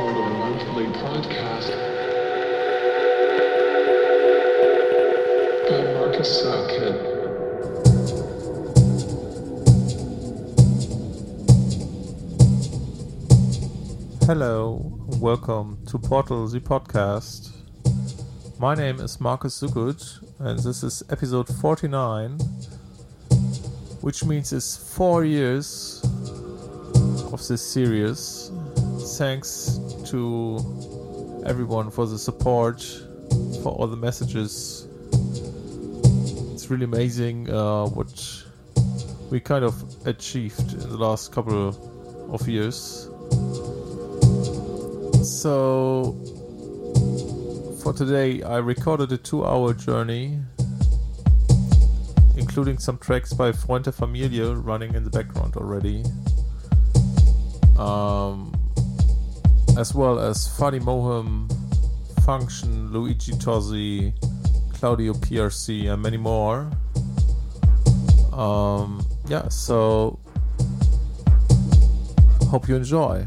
monthly podcast by Markus Suckut. Hello, welcome to Portal the podcast. My name is Markus Suckut, and this is episode 49, which means it's four years of this series. Thanks to everyone for the support, for all the messages. It's really amazing uh, what we kind of achieved in the last couple of years. So, for today, I recorded a two hour journey, including some tracks by Freund der Familie running in the background already, um, as well as Fadi Mohem, Function, Luigi Tozzi, Claudio PRC, and many more. Um, yeah, so hope you enjoy.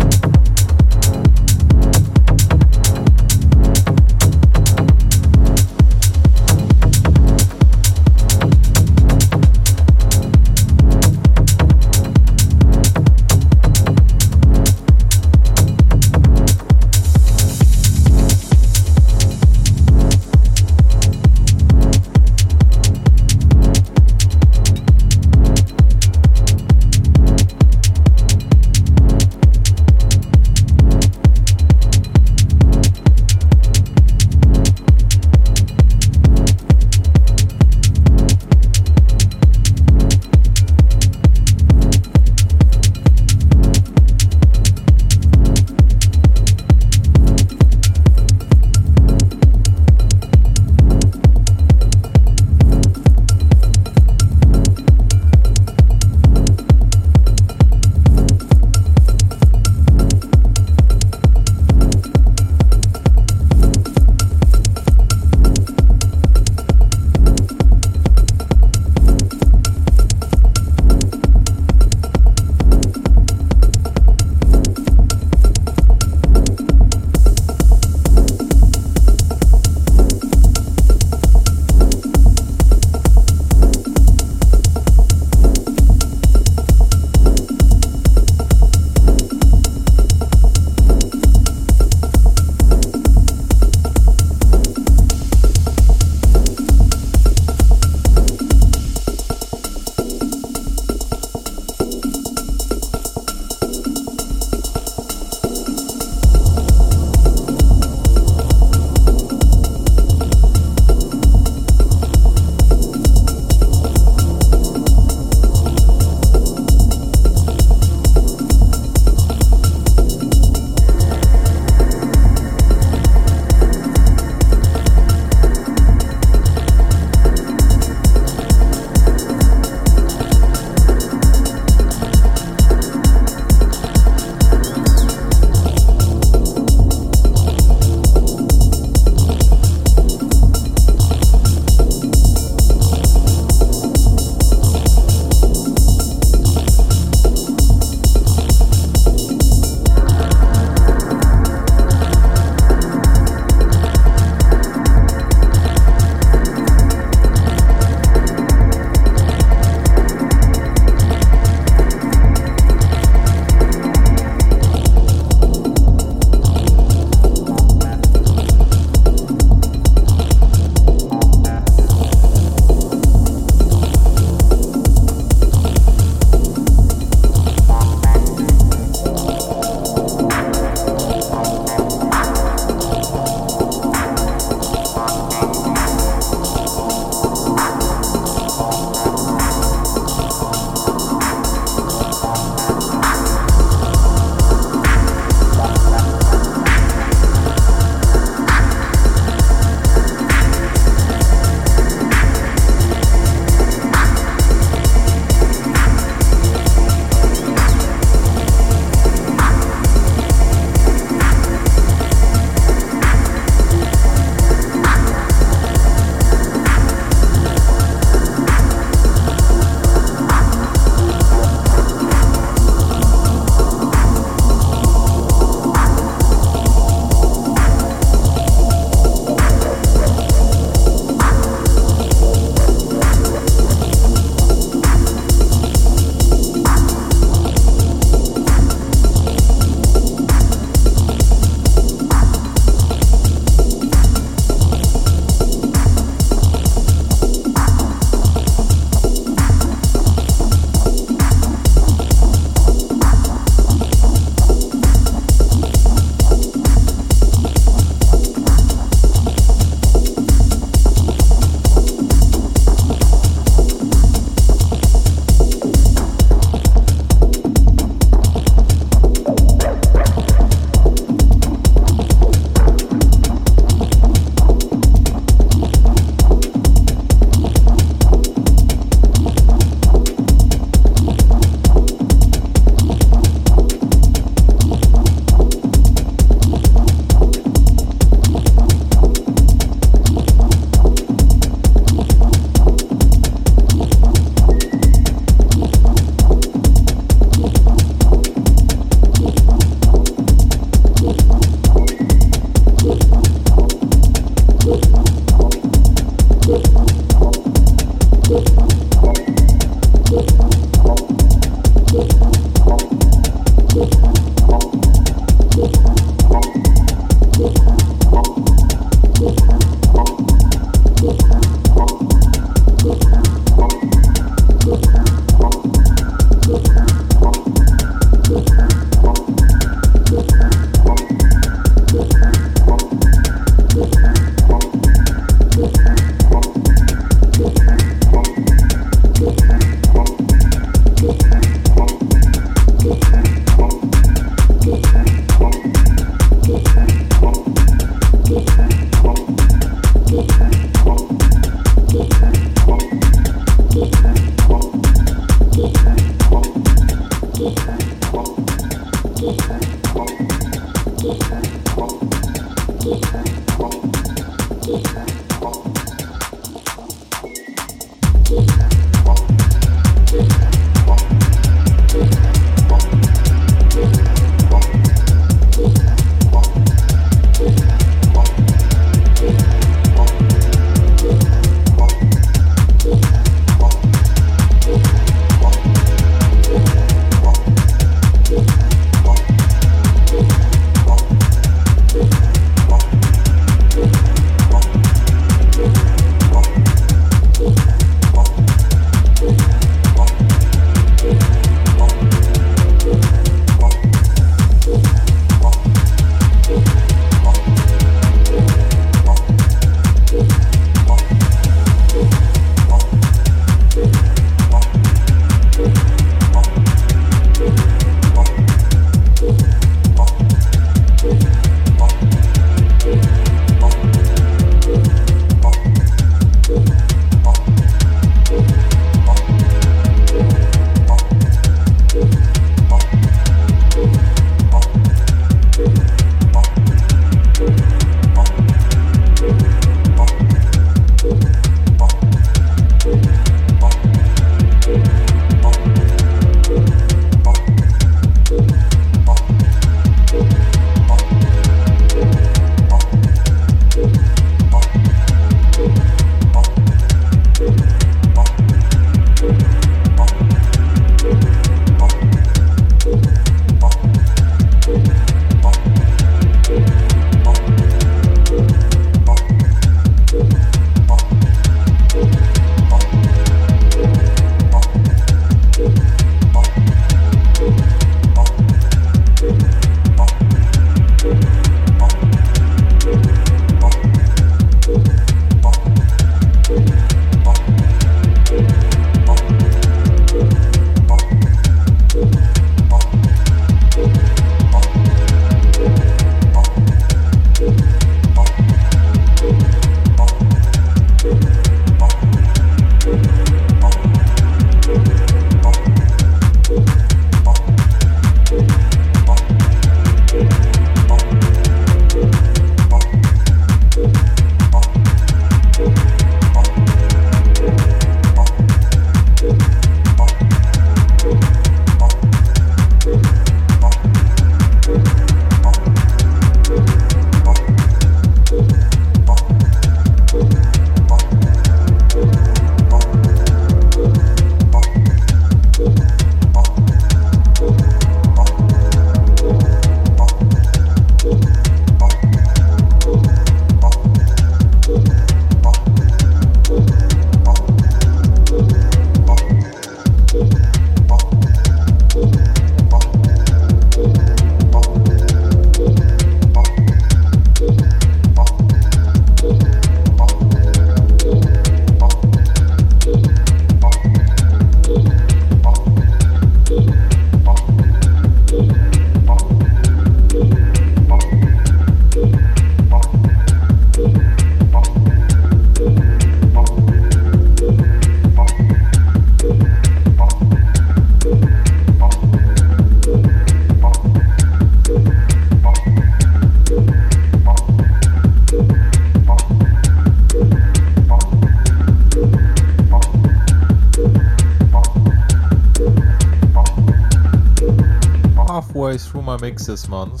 My mix this month.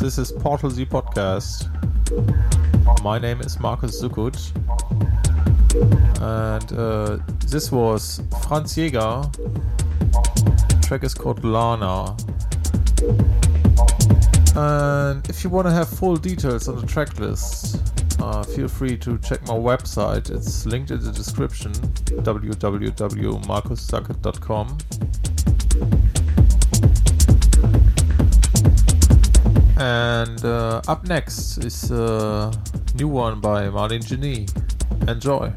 This is Portal Z Podcast. My name is Markus Suckut. And uh, this was Franz Jäger. Track is called Lana. And if you want to have full details on the track list, uh, feel free to check my website. It's linked in the description www.markussuckut.com. And uh, up next is a new one by Marlene Genie. Enjoy.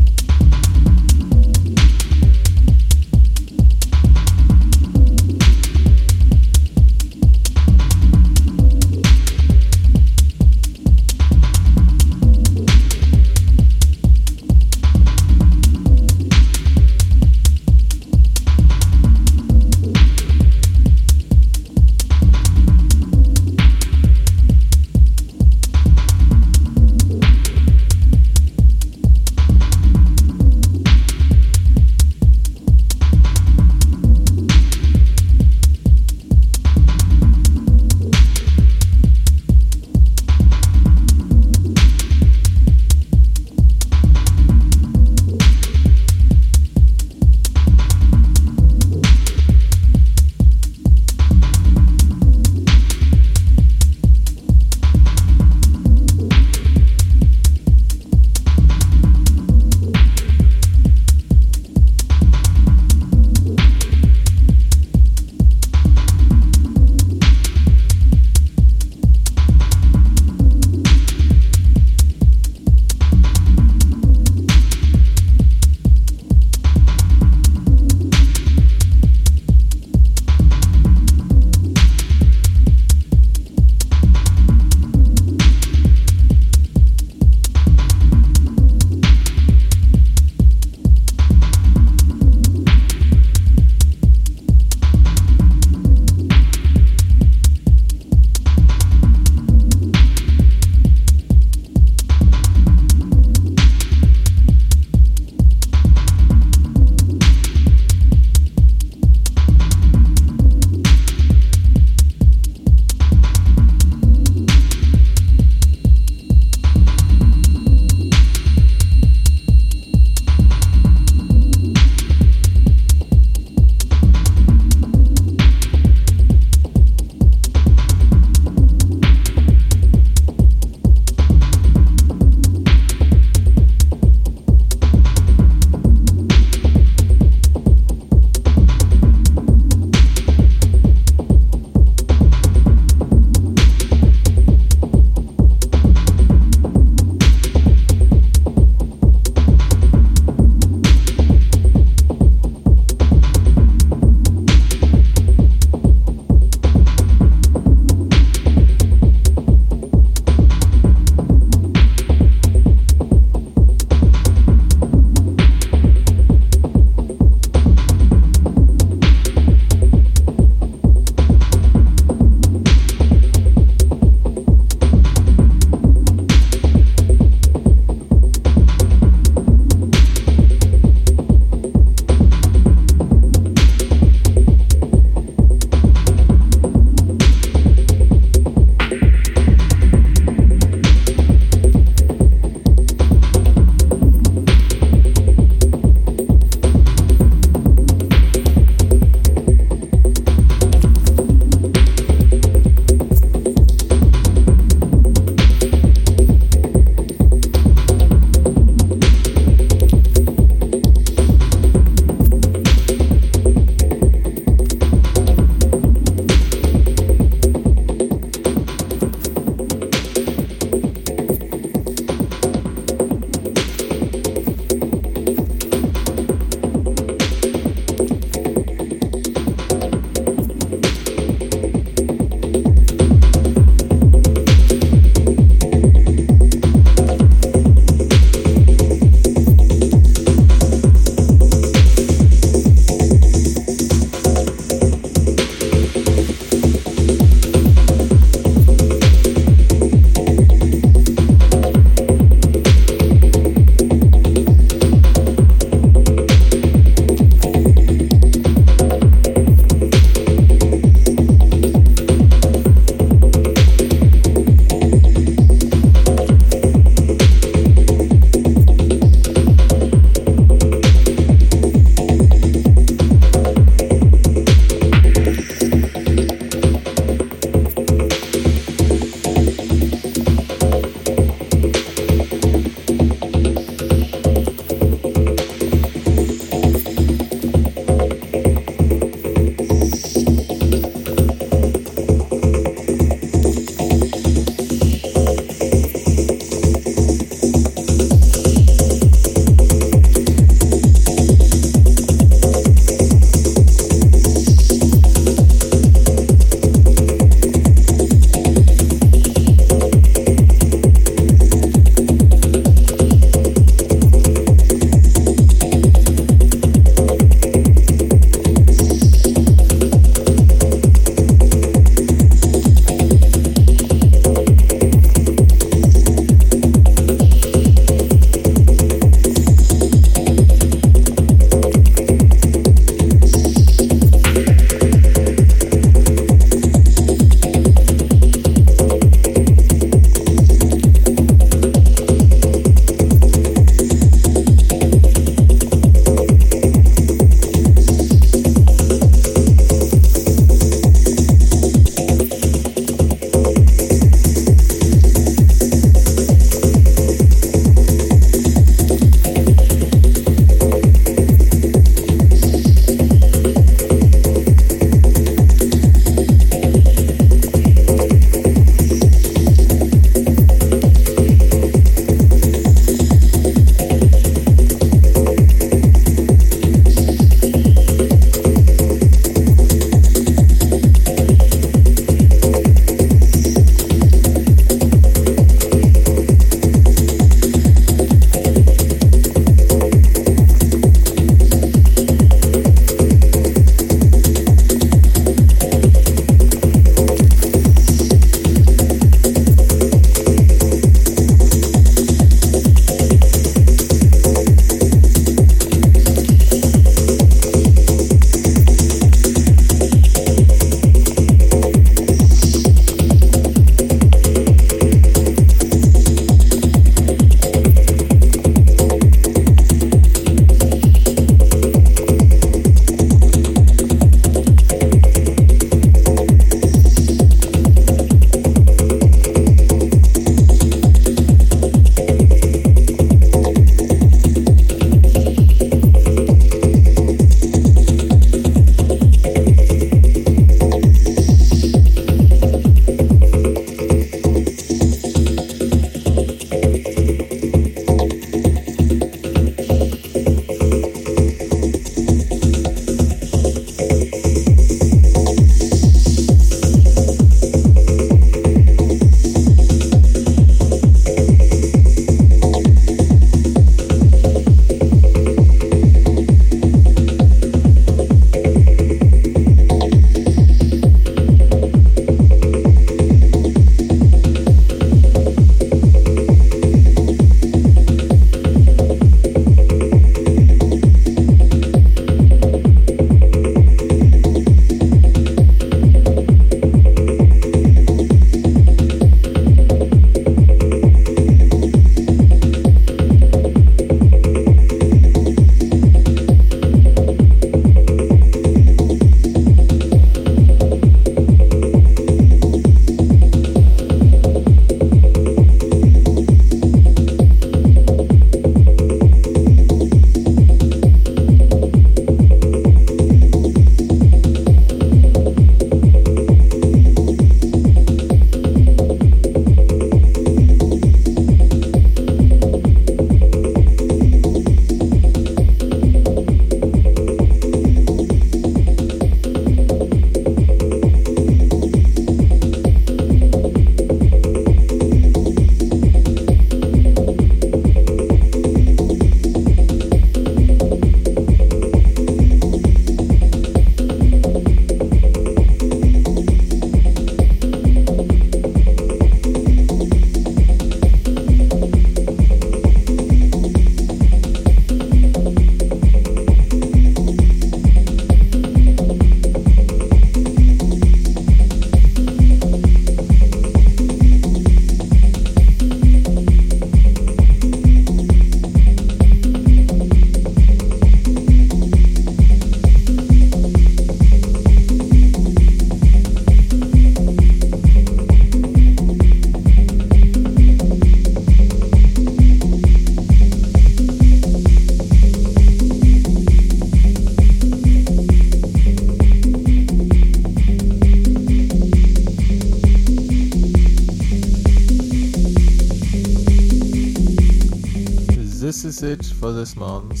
It for this month.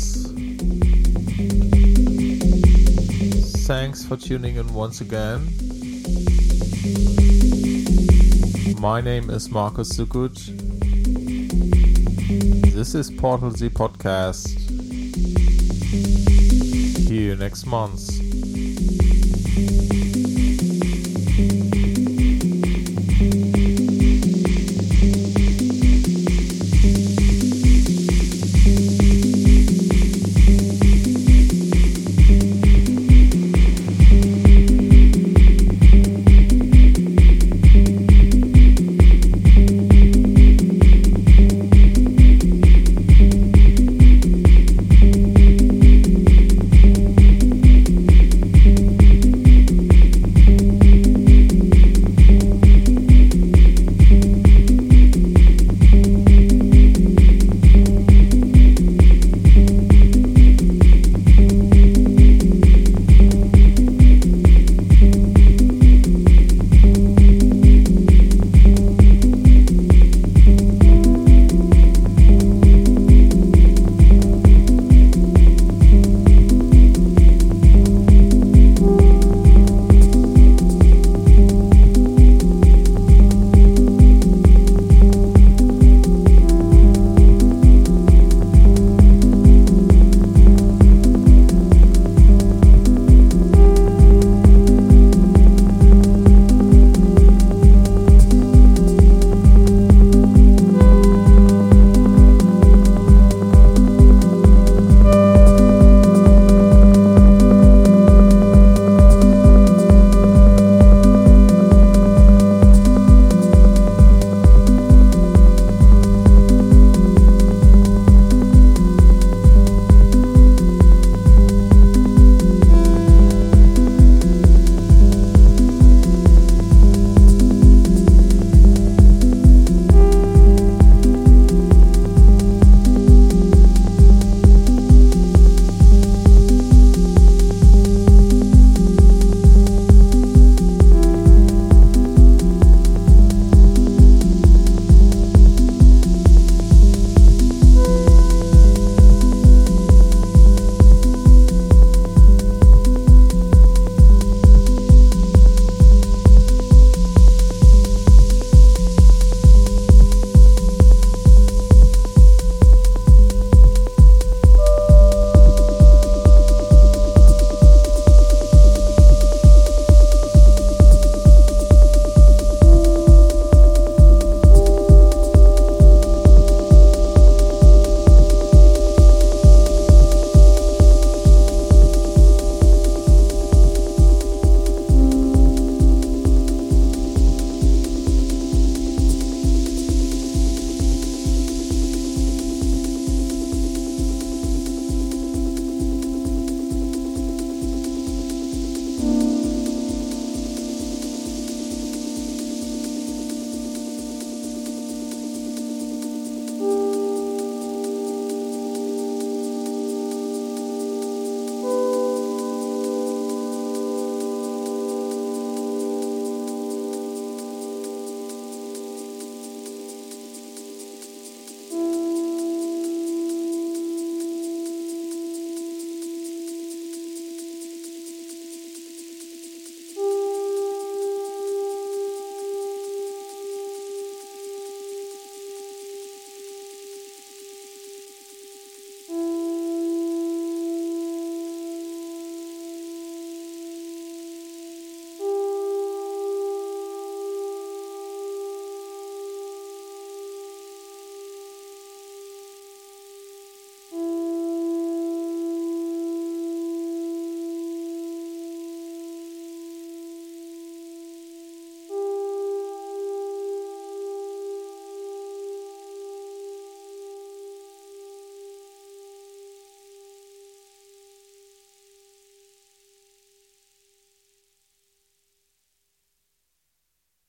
Thanks for tuning in once again. My name is Markus Suckut. This is Portal Z Podcast. See you next month.